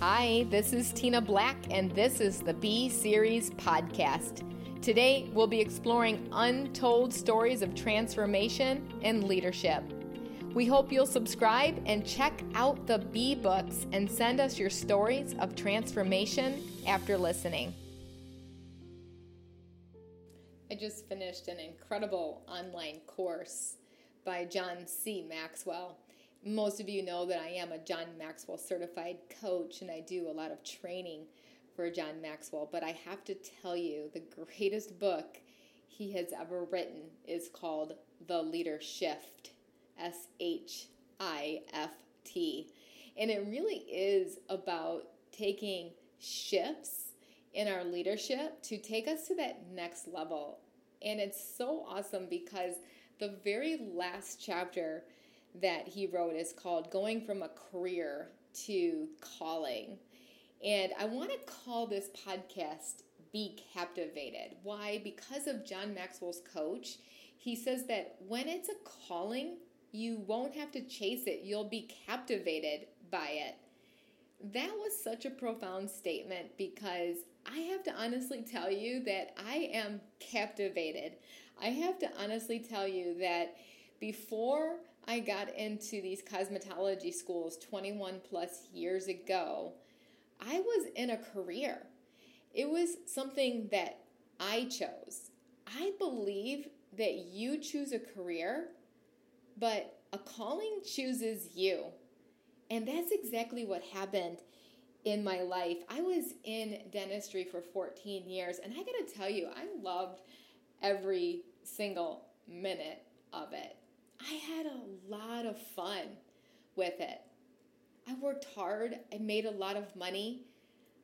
Hi, this is Tina Black, and this is the B Series podcast. Today, we'll be exploring untold stories of transformation and leadership. We hope you'll subscribe and check out the B books and send us your stories of transformation after listening. I just finished an incredible online course by John C. Maxwell most of you know that I am a John Maxwell certified coach and I do a lot of training for John Maxwell. But I have to tell you, the greatest book he has ever written is called The Leadershift S H I F T. And it really is about taking shifts in our leadership to take us to that next level. And it's so awesome because the very last chapter that he wrote is called Going from a Career to Calling. And I want to call this podcast Be Captivated. Why? Because of John Maxwell's coach. He says that when it's a calling, you won't have to chase it, you'll be captivated by it. That was such a profound statement because I have to honestly tell you that I am captivated. I have to honestly tell you that before I got into these cosmetology schools 21 plus years ago, I was in a career. It was something that I chose. I believe that you choose a career, but a calling chooses you. And that's exactly what happened in my life. I was in dentistry for 14 years, and I gotta tell you, I loved every single minute of it. I had a lot of fun with it. I worked hard, I made a lot of money,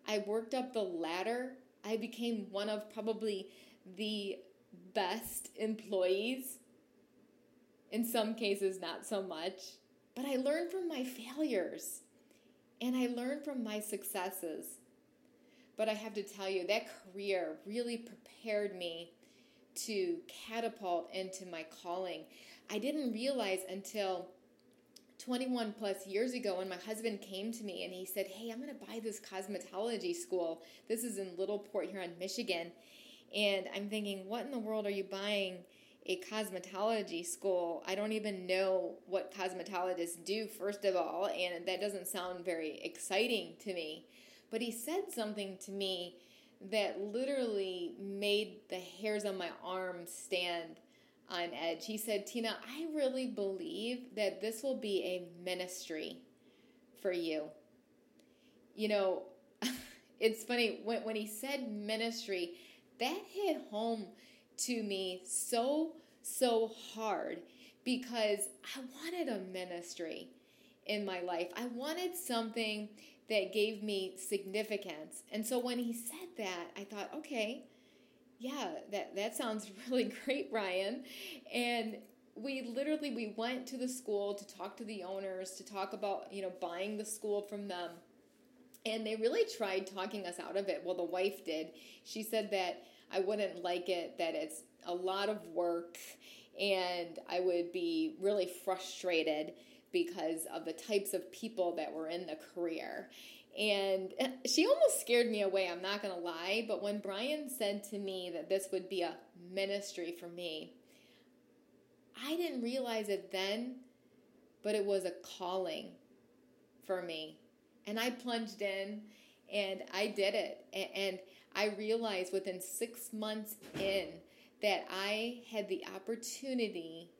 I worked up the ladder. I became one of probably the best employees. In some cases, not so much. But I learned from my failures and I learned from my successes. But I have to tell you, that career really prepared me to catapult into my calling. I didn't realize until 21 plus years ago when my husband came to me and he said, Hey, I'm going to buy this cosmetology school. This is in Little Port in Michigan. And I'm thinking, What in the world are you buying a cosmetology school? I don't even know what cosmetologists do, first of all, and that doesn't sound very exciting to me. But he said something to me that literally made the hairs on my arm stand on edge. He said, Tina, I really believe that this will be a ministry for you. You know, it's funny, when, when he said ministry, that hit home to me so, so hard because I wanted a ministry in my life. I wanted something that gave me significance. And so when he said that, I thought, okay, yeah, that, that sounds really great, Ryan. And we literally we went to the school to talk to the owners to talk about you know buying the school from them. And they really tried talking us out of it. Well the wife did. She said that i wouldn't like it that it's a lot of work and i would be really frustrated because of the types of people that were in the career and she almost scared me away, I'm not going to lie. But when Brian said to me that this would be a ministry for me, I didn't realize it then, but it was a calling for me. And I plunged in and I did it. And I realized within six months in that I had the opportunity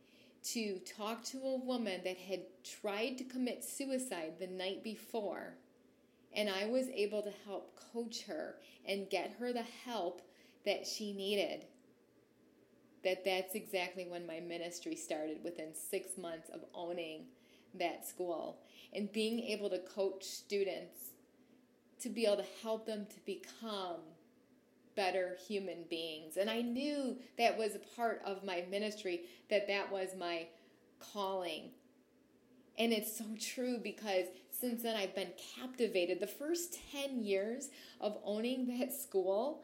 to talk to a woman that had tried to commit suicide the night before and I was able to help coach her and get her the help that she needed. That that's exactly when my ministry started within 6 months of owning that school and being able to coach students to be able to help them to become better human beings. And I knew that was a part of my ministry, that that was my calling. And it's so true because since then I've been captivated. The first 10 years of owning that school,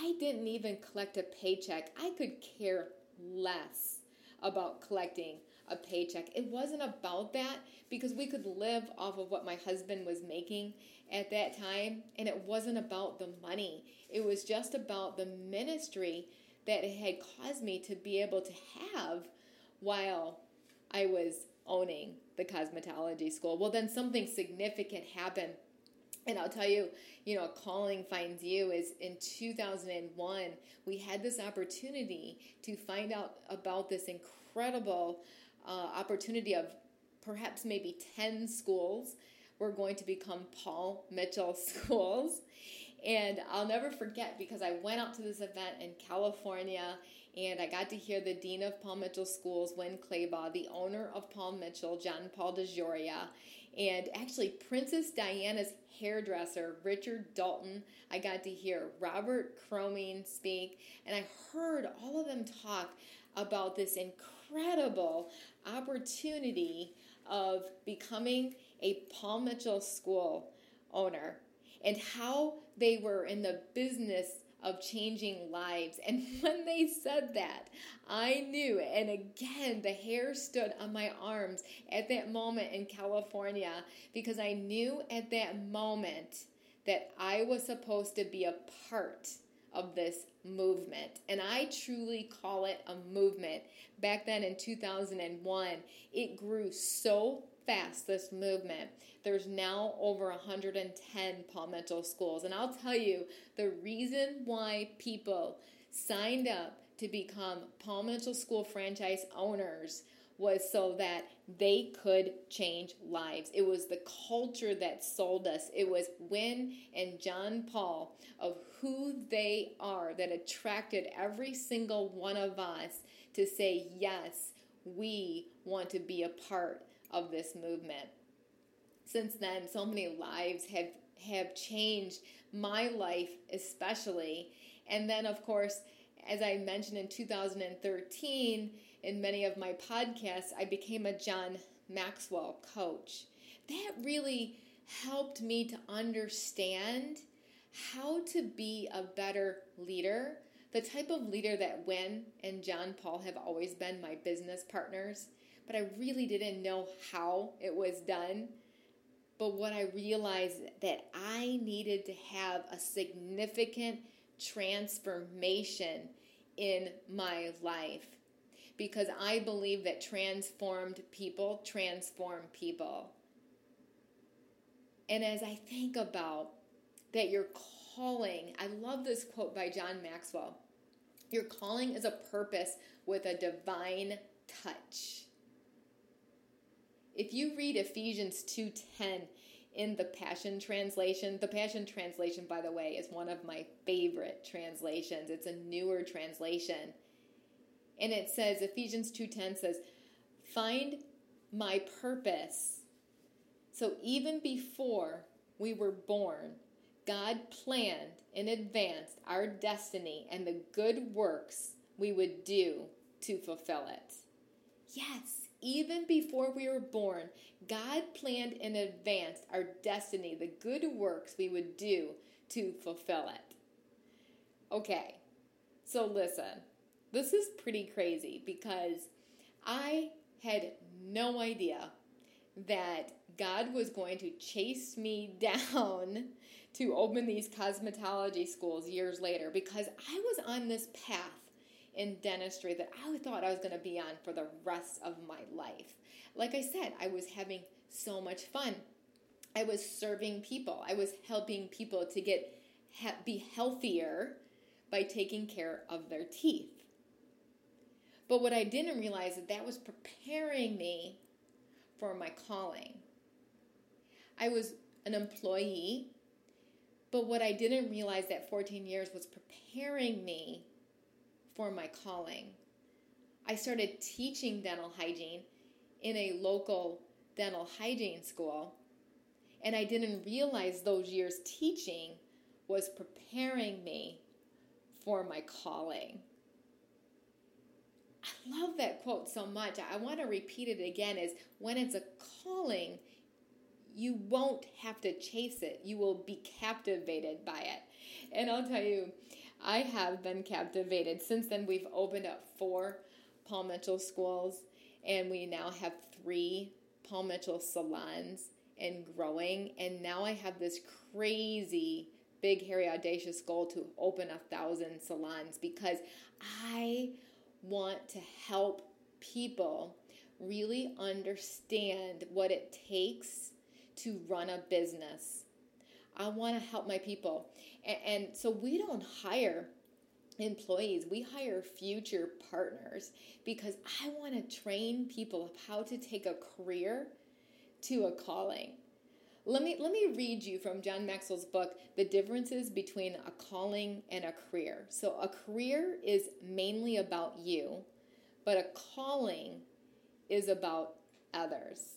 I didn't even collect a paycheck. I could care less about collecting a paycheck. It wasn't about that because we could live off of what my husband was making at that time, and it wasn't about the money. It was just about the ministry that it had caused me to be able to have while I was owning the cosmetology school. Well, then something significant happened. And I'll tell you, you know, calling finds you is in 2001, we had this opportunity to find out about this incredible uh, opportunity of perhaps maybe 10 schools were going to become Paul Mitchell schools. And I'll never forget because I went out to this event in California and I got to hear the dean of Paul Mitchell Schools, Winn Claybaugh, the owner of Paul Mitchell, John Paul DeJoria, and actually Princess Diana's hairdresser, Richard Dalton. I got to hear Robert Cromeans speak, and I heard all of them talk about this incredible opportunity of becoming a Paul Mitchell school owner and how they were in the business of changing lives. And when they said that, I knew, and again, the hair stood on my arms at that moment in California because I knew at that moment that I was supposed to be a part of this movement. And I truly call it a movement. Back then in 2001, it grew so fast, this movement. There's now over 110 Paul Mitchell schools. And I'll tell you the reason why people signed up to become Mitchell School franchise owners was so that they could change lives. It was the culture that sold us. It was Winn and John Paul of who they are that attracted every single one of us to say, yes, we want to be a part of this movement. Since then, so many lives have, have changed, my life especially. And then, of course, as I mentioned in 2013, in many of my podcasts, I became a John Maxwell coach. That really helped me to understand how to be a better leader, the type of leader that Winn and John Paul have always been my business partners but I really didn't know how it was done. But what I realized that I needed to have a significant transformation in my life because I believe that transformed people transform people. And as I think about that, your calling, I love this quote by John Maxwell your calling is a purpose with a divine touch. If you read Ephesians 2:10 in the Passion Translation, the Passion Translation by the way is one of my favorite translations. It's a newer translation. And it says Ephesians 2:10 says, "Find my purpose." So even before we were born, God planned in advance our destiny and the good works we would do to fulfill it. Yes, even before we were born, God planned in advance our destiny, the good works we would do to fulfill it. Okay, so listen, this is pretty crazy because I had no idea that God was going to chase me down to open these cosmetology schools years later because I was on this path in dentistry that I thought I was going to be on for the rest of my life. Like I said, I was having so much fun. I was serving people. I was helping people to get be healthier by taking care of their teeth. But what I didn't realize is that was preparing me for my calling. I was an employee, but what I didn't realize that 14 years was preparing me for my calling. I started teaching dental hygiene in a local dental hygiene school, and I didn't realize those years teaching was preparing me for my calling. I love that quote so much. I want to repeat it again is when it's a calling, you won't have to chase it. You will be captivated by it. And I'll tell you, I have been captivated. Since then, we've opened up four Paul Mitchell schools. and we now have three Paul Mitchell salons and growing. And now I have this crazy, big, hairy, audacious goal to open a thousand salons because I want to help people really understand what it takes to run a business. I want to help my people. And, and, so we don't hire employees, we hire future partners because I want to train people of how to take a career to a calling. Let me let me read you from John Maxwell's book The Differences Between a Calling and a Career. So a career is mainly about you, but a calling is about others.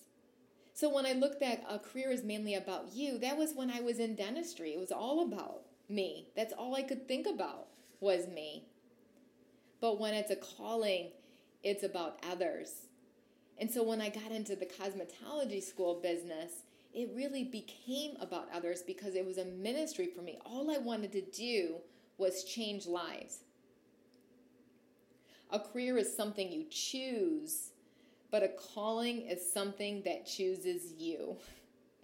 So when I looked at a career is mainly about you, that was when I was in dentistry. It was all about me. That's all I could think about was me. But when it's a calling, it's about others. And so when I got into the cosmetology school business, it really became about others because it was a ministry for me. All I wanted to do was change lives. A career is something you choose, but a calling is something that chooses you.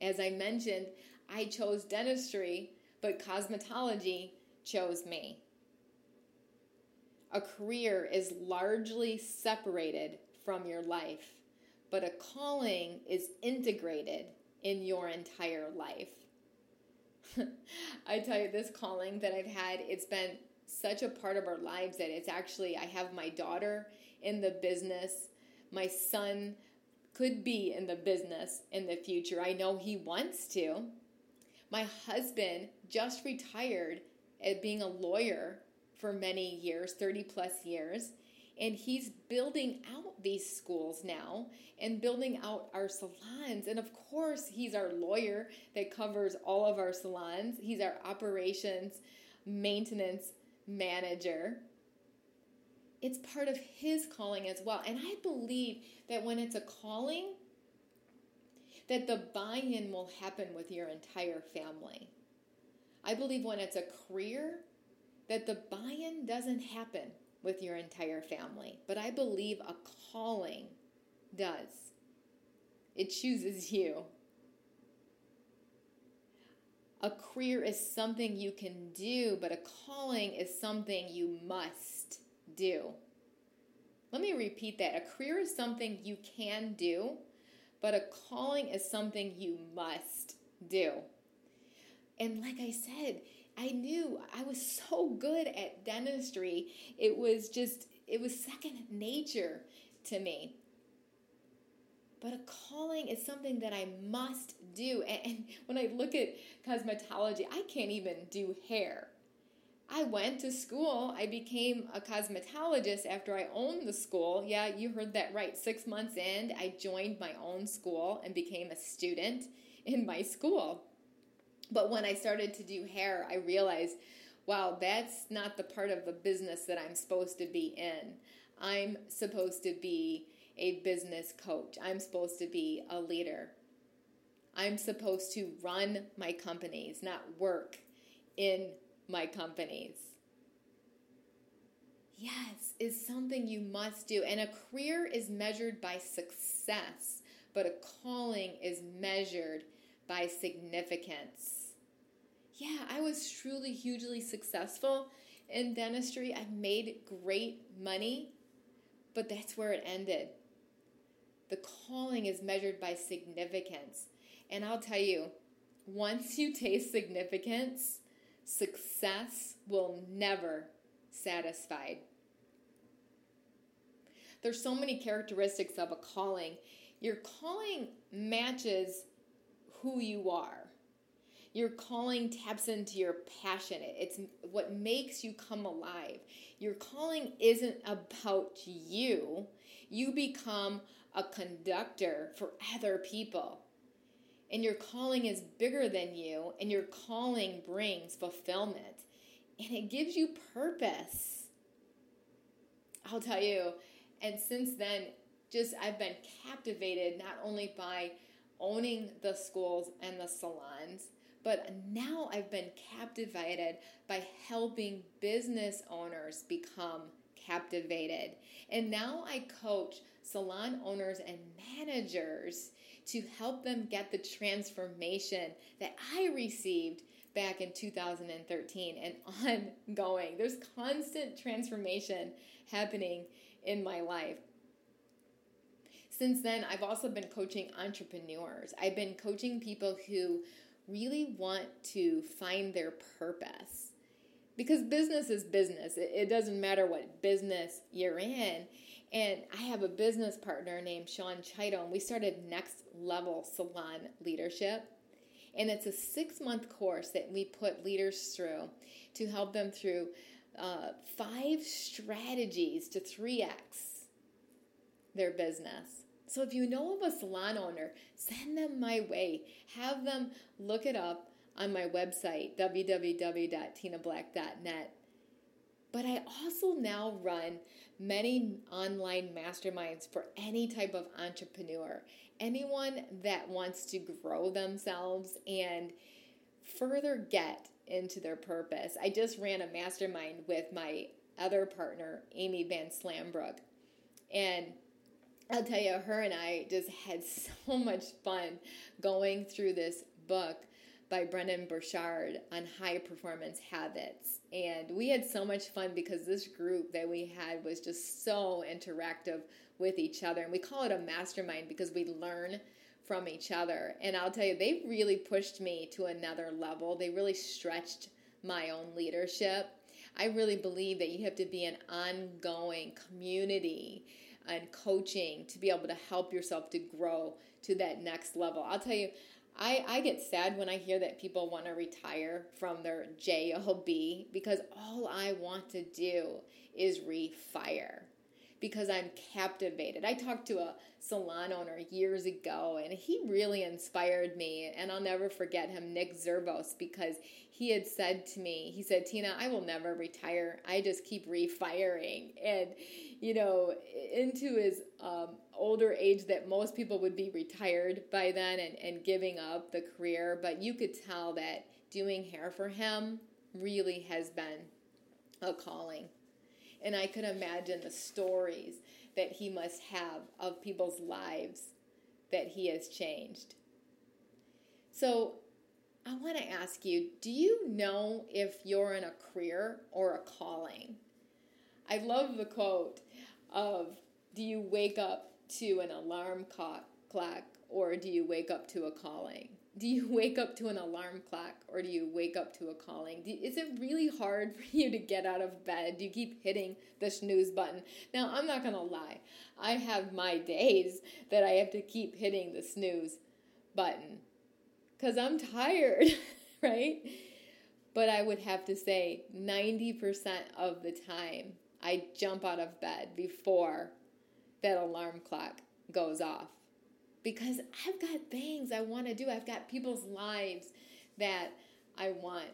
As I mentioned, I chose dentistry, but cosmetology chose me. A career is largely separated from your life, but a calling is integrated in your entire life. I tell you, this calling that I've had, it's been such a part of our lives that it's actually, I have my daughter in the business. My son could be in the business in the future. I know he wants to. My husband just retired at being a lawyer for many years 30 plus years. And he's building out these schools now and building out our salons. And of course, he's our lawyer that covers all of our salons. He's our operations maintenance manager. It's part of his calling as well. And I believe that when it's a calling, that the buy-in will happen with your entire family. I believe when it's a career, that the buy-in doesn't happen with your entire family, but I believe a calling does. It chooses you. A career is something you can do, but a calling is something you must do. Let me repeat that. A career is something you can do, but a calling is something you must do. And like I said, I knew I was so good at dentistry. It was just, it was second nature to me. But a calling is something that I must do. And, when I look at cosmetology, I can't even do hair. I went to school. I became a cosmetologist after I owned the school. Yeah, you heard that right. Six months in, I joined my own school and became a student in my school. But when I started to do hair, I realized, wow, that's not the part of the business that I'm supposed to be in. I'm supposed to be a business coach. I'm supposed to be a leader. I'm supposed to run my companies, not work in my companies. Yes, is something you must do. And a career is measured by success, but a calling is measured by significance yeah, I was truly hugely successful in dentistry. I made great money, but that's where it ended. The calling is measured by significance. And I'll tell you, once you taste significance, success will never satisfy. There's so many characteristics of a calling. Your calling matches who you are. Your calling taps into your passion. It's what makes you come alive. Your calling isn't about you. You become a conductor for other people. And your calling is bigger than you, and your calling brings fulfillment. And it gives you purpose. I'll tell you, and since then, just I've been captivated not only by owning the schools and the salons, but now I've been captivated by helping business owners become captivated. And now I coach salon owners and managers to help them get the transformation that I received back in 2013 and ongoing. There's constant transformation happening in my life. Since then, I've also been coaching entrepreneurs. I've been coaching people who really want to find their purpose. Because business is business. It, doesn't matter what business you're in. And I have a business partner named Sean Chido, and we started Next Level Salon Leadership. And it's a six month course that we put leaders through to help them through uh, five strategies to 3x their business. So if you know of a salon owner, send them my way. Have them look it up on my website, www.tinablack.net. But I also now run many online masterminds for any type of entrepreneur, anyone that wants to grow themselves and further get into their purpose. I just ran a mastermind with my other partner, Amy Van Slambrook. And I'll tell you, her and I just had so much fun going through this book by Brendon Burchard on high performance habits. And we had so much fun because this group that we had was just so interactive with each other. And we call it a mastermind because we learn from each other. And I'll tell you, they really pushed me to another level. They really stretched my own leadership. I really believe that you have to be an ongoing community and coaching to be able to help yourself to grow to that next level. I'll tell you, I, I get sad when I hear that people want to retire from their JOB because all I want to do is refire because I'm captivated. I talked to a salon owner years ago and he really inspired me and I'll never forget him Nick Zervos because he had said to me he said Tina I will never retire. I just keep refiring. And you know into his um, older age that most people would be retired by then and, and giving up the career but you could tell that doing hair for him really has been a calling. And I could imagine the stories that he must have of people's lives that he has changed. So I want to ask you do you know if you're in a career or a calling? I love the quote of do you wake up to an alarm clock or do you wake up to a calling? do you wake up to an alarm clock or do you wake up to a calling? Do, is it really hard for you to get out of bed? Do you keep hitting the snooze button? Now, I'm not going to lie. I have my days that I have to keep hitting the snooze button because I'm tired, right? But I would have to say 90% of the time, I jump out of bed before that alarm clock goes off because I've got things I want to do. I've got people's lives that I want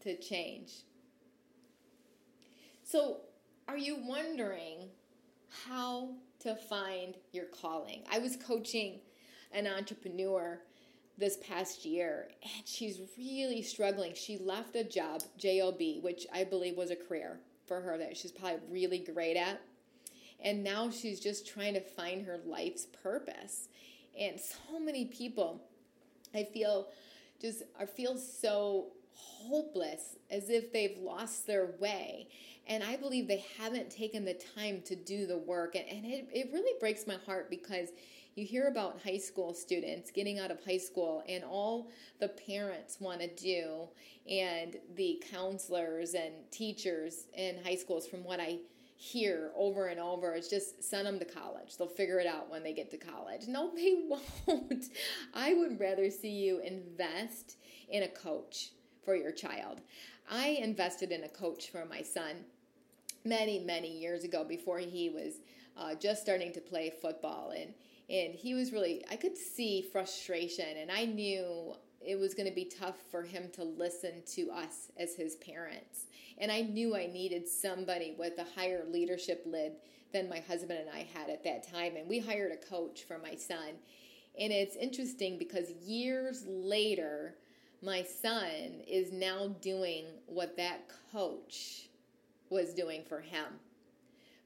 to change. So, are you wondering how to find your calling? I was coaching an entrepreneur this past year and she's really struggling. She left a job, JOB, which I believe was a career for her that she's probably really great at. And now she's just trying to find her life's purpose. And so many people, I feel, just I feel so hopeless as if they've lost their way. And I believe they haven't taken the time to do the work. And, and it, it really breaks my heart because you hear about high school students getting out of high school and all the parents want to do and the counselors and teachers in high schools from what i hear over and over is just send them to college. They'll figure it out when they get to college. No, they won't. I would rather see you invest in a coach for your child. I invested in a coach for my son many, many years ago before he was uh, just starting to play football. And, and he was really, I could see frustration, and I knew it was going to be tough for him to listen to us as his parents. And I knew I needed somebody with a higher leadership lid than my husband and I had at that time. And we hired a coach for my son. And it's interesting because years later, my son is now doing what that coach was doing for him.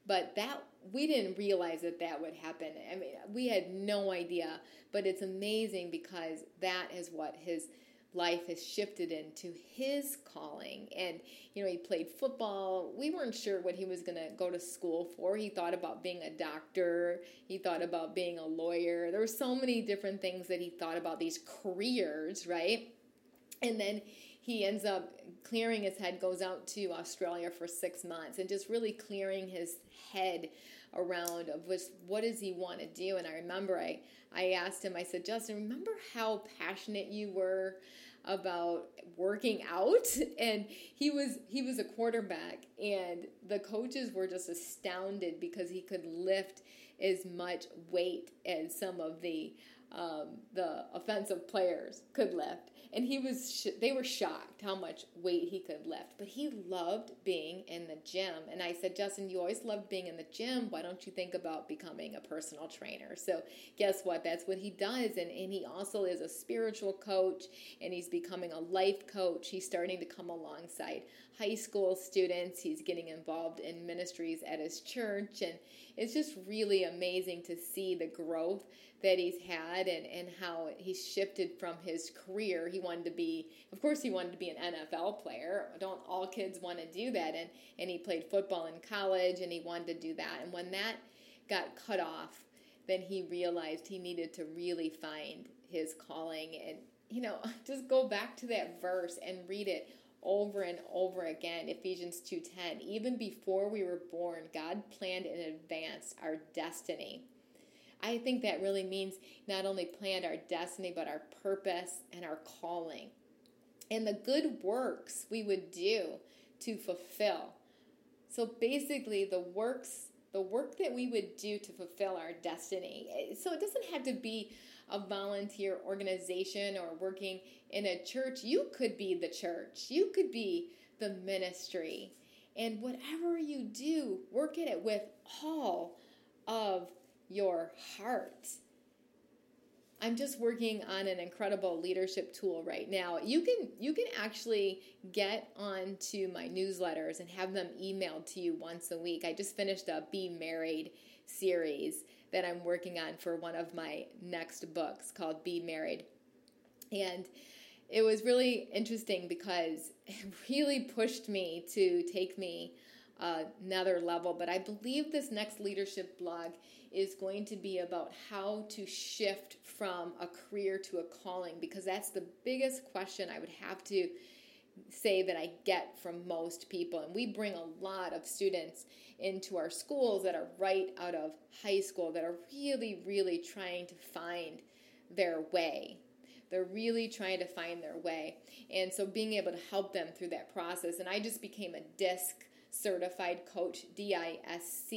But that we didn't realize that that would happen. I mean, we had no idea, but it's amazing because that is what his life has shifted into his calling. And, you know, he played football. We weren't sure what he was going to go to school for. He thought about being a doctor, he thought about being a lawyer. There were so many different things that he thought about these careers, right? And then he ends up clearing his head, goes out to Australia for six months, and just really clearing his head around of what does he want to do. And I remember I I asked him, I said, Justin, remember how passionate you were about working out and he was he was a quarterback and the coaches were just astounded because he could lift as much weight as some of the um, the offensive players could lift and he was sh- they were shocked how much weight he could lift but he loved being in the gym. And i said justin you always loved being in the gym. Why don't you think about becoming a personal trainer? So guess what? That's what he does. And, and he also is a spiritual coach. And he's becoming a life coach. He's starting to come alongside high school students. He's getting involved in ministries at his church. And it's just really amazing to see the growth that he's had and, and how he's shifted from his career. He wanted to be, of course, he wanted to be an NFL player. Don't all kids want to do that? And, and he played football in college and he wanted to do that. And when that got cut off, then he realized he needed to really find his calling and you know just go back to that verse and read it over and over again ephesians 2.10 even before we were born god planned in advance our destiny I think that really means not only planned our destiny, but our purpose and our calling. And the good works we would do to fulfill. So basically, the works, the work that we would do to fulfill our destiny. Eh, so it doesn't have to be a volunteer organization or working in a church. You could be the church, you could be the ministry. And whatever you do, work at it with all of your heart. I'm just working on an incredible leadership tool right now. You can you can actually get onto my newsletters and have them emailed to you once a week. I just finished a Be Married series that I'm working on for one of my next books called Be Married. And it was really interesting because it really pushed me to take me uh, another level. But I believe this next leadership blog is going to be about how to shift from a career to a calling because that's the biggest question I would have to say that I get from most people. And we bring a lot of students into our schools that are right out of high school that are really, really trying to find their way. They're really trying to find their way. And so being able to help them through that process. And I just became a DISC certified coach, DISC,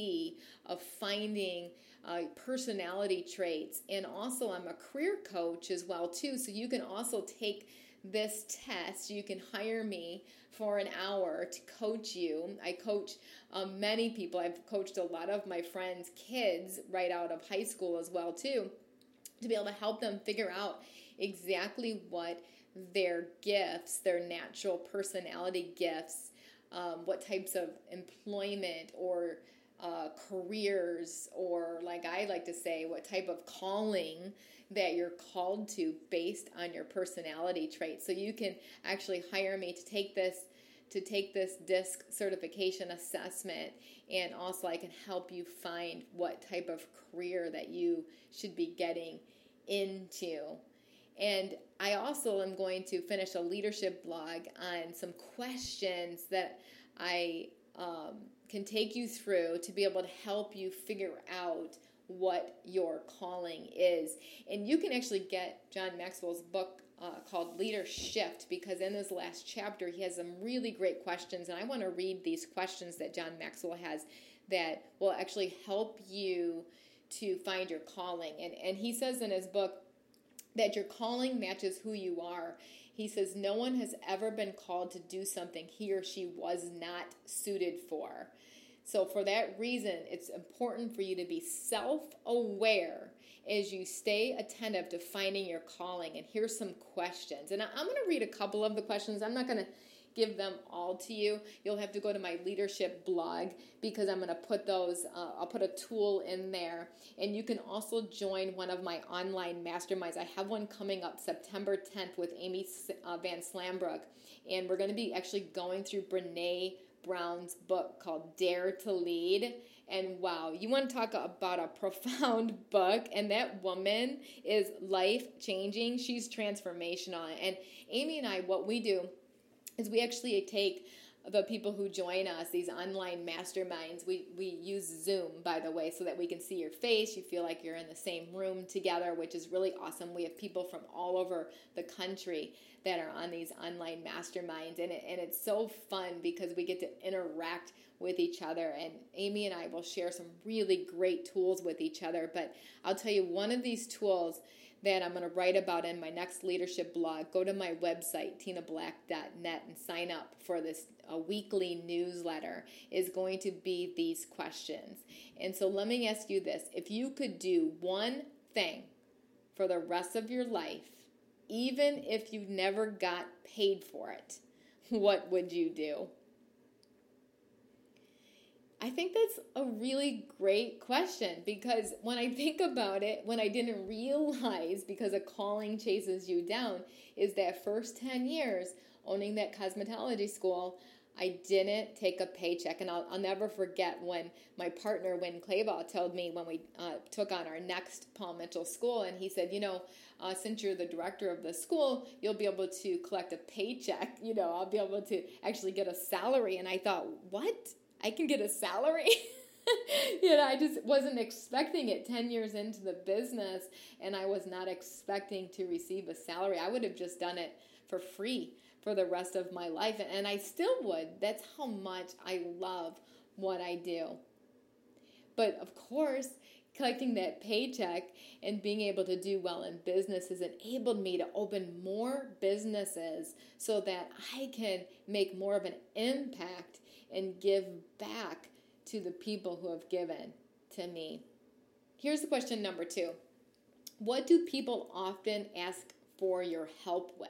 of finding uh, personality traits. And also, I'm a career coach as well too. So you can also take this test. You can hire me for an hour to coach you. I coach um, many people. I've coached a lot of my friends' kids right out of high school as well too, to be able to help them figure out exactly what their gifts, their natural personality gifts, um, what types of employment or uh, careers, or like I like to say, what type of calling that you're called to based on your personality traits. So you can actually hire me to take this to take this disc certification assessment and also I can help you find what type of career that you should be getting into. And I also am going to finish a leadership blog on some questions that I um, can take you through to be able to help you figure out what your calling is. And you can actually get John Maxwell's book uh, called Leadershift because in this last chapter, he has some really great questions. And I want to read these questions that John Maxwell has that will actually help you to find your calling. And, and he says in his book that your calling matches who you are. He says, No one has ever been called to do something he or she was not suited for. So, for that reason, it's important for you to be self aware as you stay attentive to finding your calling. And here's some questions. And I'm going to read a couple of the questions. I'm not going to give them all to you. You'll have to go to my leadership blog because I'm going to put those, uh, I'll put a tool in there. And you can also join one of my online masterminds. I have one coming up September 10th with Amy uh, Van Slambrook. And we're going to be actually going through Brene Brown's book called Dare to Lead. And wow, you want to talk about a profound book, and that woman is life changing. She's transformational. And Amy and I, what we do is we actually take the people who join us, these online masterminds, we, we use Zoom, by the way, so that we can see your face. You feel like you're in the same room together, which is really awesome. We have people from all over the country that are on these online masterminds, and, it, and it's so fun because we get to interact with each other. And Amy and I will share some really great tools with each other. But I'll tell you, one of these tools that I'm going to write about in my next leadership blog, go to my website, tinablack.net, and sign up for this a weekly newsletter, is going to be these questions. And so let me ask you this if you could do one thing for the rest of your life, even if you never got paid for it, what would you do? I think that's a really great question because when I think about it, when I didn't realize because a calling chases you down, is that first 10 years owning that cosmetology school, I didn't take a paycheck. And I'll, I'll never forget when my partner, Winn Claybaugh, told me when we uh, took on our next Paul Mitchell school, and he said, You know, uh, since you're the director of the school, you'll be able to collect a paycheck. You know, I'll be able to actually get a salary. And I thought, What? I can get a salary. you know, I just wasn't expecting it 10 years into the business, and I was not expecting to receive a salary. I would have just done it for free for the rest of my life, and I still would. That's how much I love what I do. But of course, collecting that paycheck and being able to do well in business has enabled me to open more businesses so that I can make more of an impact and give back to the people who have given to me. Here's the question number two What do people often ask for your help with?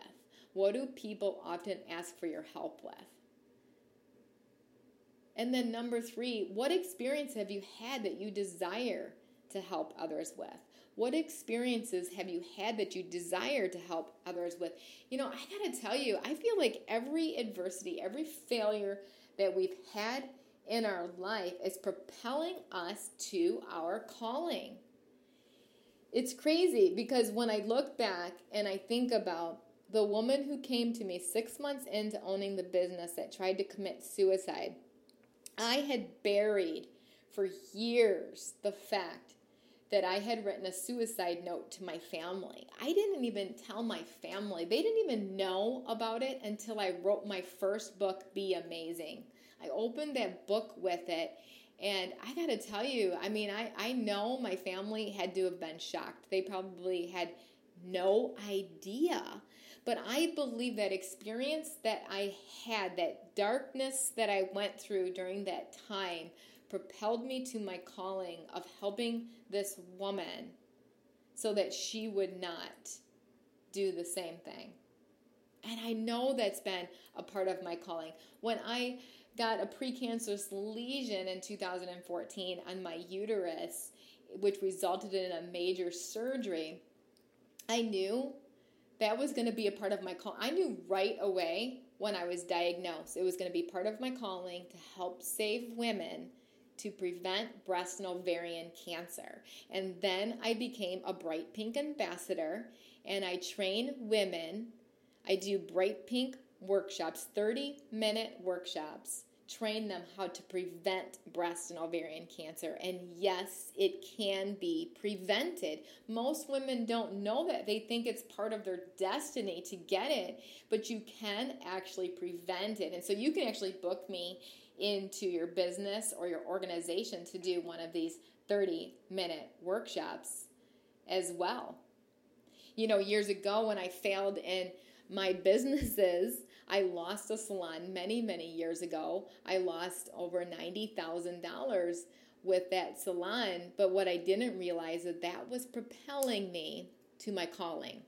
What do people often ask for your help with? And then number three, what experience have you had that you desire to help others with? What experiences have you had that you desire to help others with? You know, I gotta tell you, I feel like every adversity, every failure that we've had in our life is propelling us to our calling. It's crazy because when I look back and I think about the woman who came to me six months into owning the business that tried to commit suicide, I had buried for years the fact that I had written a suicide note to my family. I didn't even tell my family. They didn't even know about it until I wrote my first book, Be Amazing. I opened that book with it. And I got to tell you, I mean, I, I know my family had to have been shocked. They probably had no idea. But I believe that experience that I had, that darkness that I went through during that time, propelled me to my calling of helping this woman so that she would not do the same thing. And I know that's been a part of my calling. When I got a precancerous lesion in 2014 on my uterus, which resulted in a major surgery, I knew that was going to be a part of my call. I knew right away when I was diagnosed it was going to be part of my calling to help save women to prevent breast and ovarian cancer. And then I became a Bright Pink ambassador and I train women. I do Bright Pink workshops, 30 minute workshops, train them how to prevent breast and ovarian cancer. And yes, it can be prevented. Most women don't know that. They think it's part of their destiny to get it, but you can actually prevent it. And so you can actually book me into your business or your organization to do one of these 30 minute workshops as well. You know, years ago when I failed in my businesses, I lost a salon many, many years ago. I lost over $90,000 with that salon, but what I didn't realize is that was propelling me to my calling.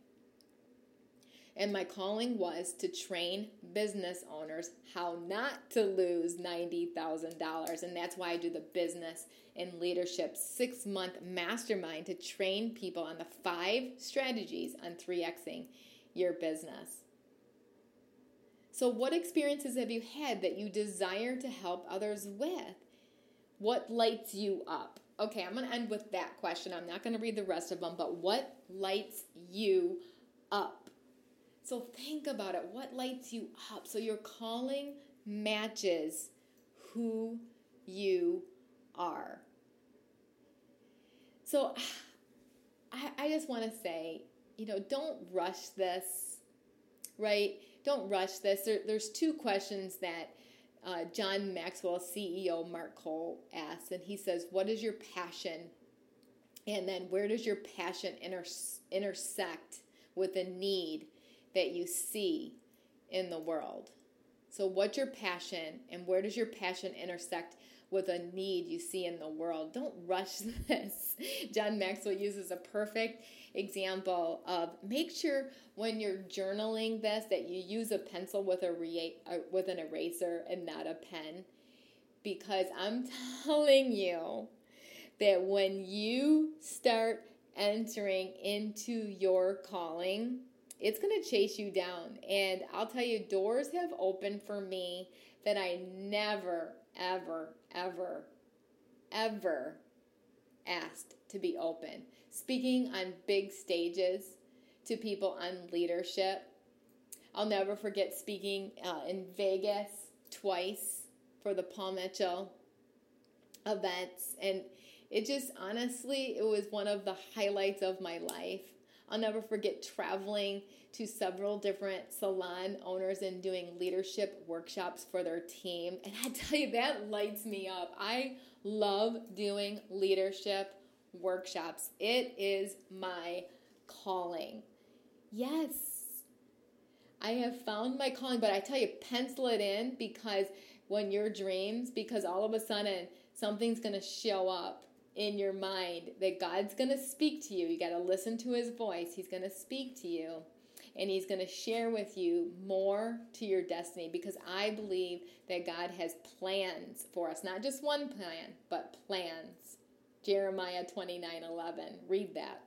And my calling was to train business owners how not to lose $90,000. And that's why I do the business and leadership six month mastermind to train people on the five strategies on 3Xing your business. So, what experiences have you had that you desire to help others with? What lights you up? Okay, I'm going to end with that question. I'm not going to read the rest of them, but what lights you up? So, think about it. What lights you up? So, your calling matches who you are. So, I, I just want to say, you know, don't rush this, right? Don't rush this. There, there's two questions that uh, John Maxwell, CEO Mark Cole asks, and he says, "What is your passion?" And then, where does your passion inter- intersect with the need that you see in the world? So, what's your passion, and where does your passion intersect with a need you see in the world. Don't rush this. John Maxwell uses a perfect example of make sure when you're journaling this that you use a pencil with a re- uh, with an eraser and not a pen because I'm telling you that when you start entering into your calling, it's going to chase you down. And I'll tell you, doors have opened for me that I never, ever, ever, ever asked to be open. Speaking on big stages to people on leadership. I'll never forget speaking uh, in Vegas twice for the Paul Mitchell events. And it just honestly, it was one of the highlights of my life. I'll never forget traveling to several different salon owners and doing leadership workshops for their team. And I tell you, that lights me up. I love doing leadership workshops, it is my calling. Yes. I have found my calling, but I tell you, pencil it in because when your dreams, because all of a sudden something's to show up in your mind that God's going to speak to you. You got to listen to his voice. He's going to speak to you and he's going to share with you more to your destiny because I believe that God has plans for us, not just one plan, but plans. Jeremiah 29 11. Read that.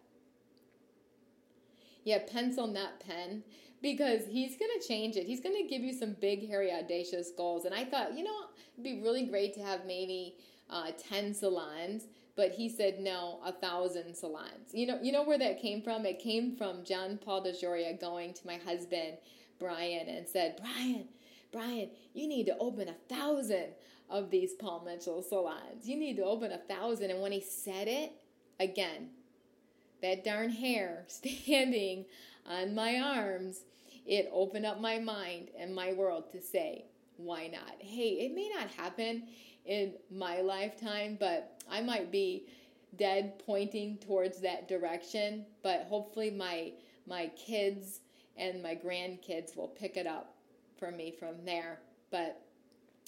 Yeah, pencil, not pen, because he's going to change it. He's going to give you some big, hairy, audacious goals. And I thought, you know, it'd be really great to have maybe uh, 10 salons but he said no, a thousand salons. You know, you know where that came from? It came from John Paul DeJoria going to my husband Brian and said, Brian, Brian, you need to open a thousand of these Paul Mitchell salons. You need to open a thousand. And when he said it, again, that darn hair standing on my arms, it opened up my mind and my world to say, why not? Hey, it may not happen in my lifetime, but I might be dead pointing towards that direction, but hopefully my my kids and my grandkids will pick it up for me from there. But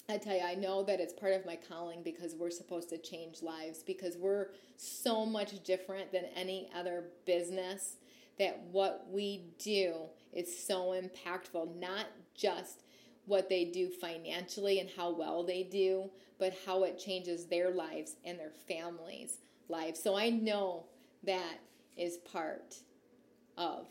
I tell you, I know that it's part of my calling because we're supposed to change lives because we're so much different than any other business that what we do is so impactful, not just what they do financially and how well they do, but how it changes their lives and their families' lives. So I know that is part of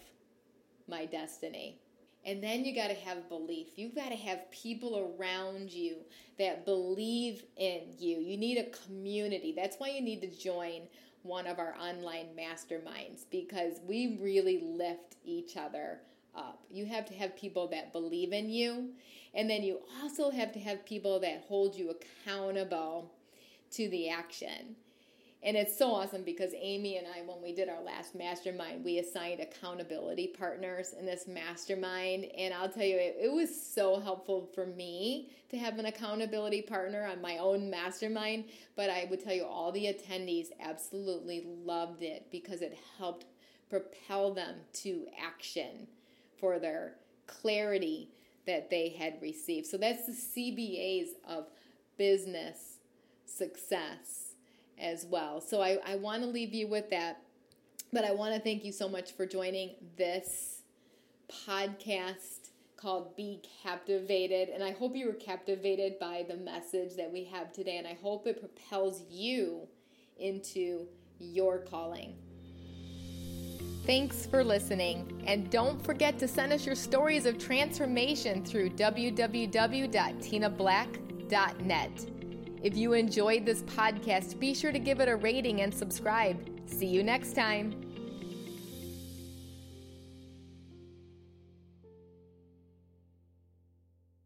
my destiny. And then you got to have belief. You've got to have people around you that believe in you. You need a community. That's why you need to join one of our online masterminds because we really lift each other up. You have to have people that believe in you and then you also have to have people that hold you accountable to the action. And it's so awesome because Amy and I, when we did our last mastermind, we assigned accountability partners in this mastermind. And I'll tell you, it, it, was so helpful for me to have an accountability partner on my own mastermind. But I would tell you, all the attendees absolutely loved it because it helped propel them to action for their clarity that they had received. So that's the CBAs of business success as well. So I, I want to leave you with that. But I want to thank you so much for joining this podcast called Be Captivated. And I hope you were captivated by the message that we have today. And I hope it propels you into your calling. Thanks for listening. And don't forget to send us your stories of transformation through www.tinablack.net. If you enjoyed this podcast, be sure to give it a rating and subscribe. See you next time.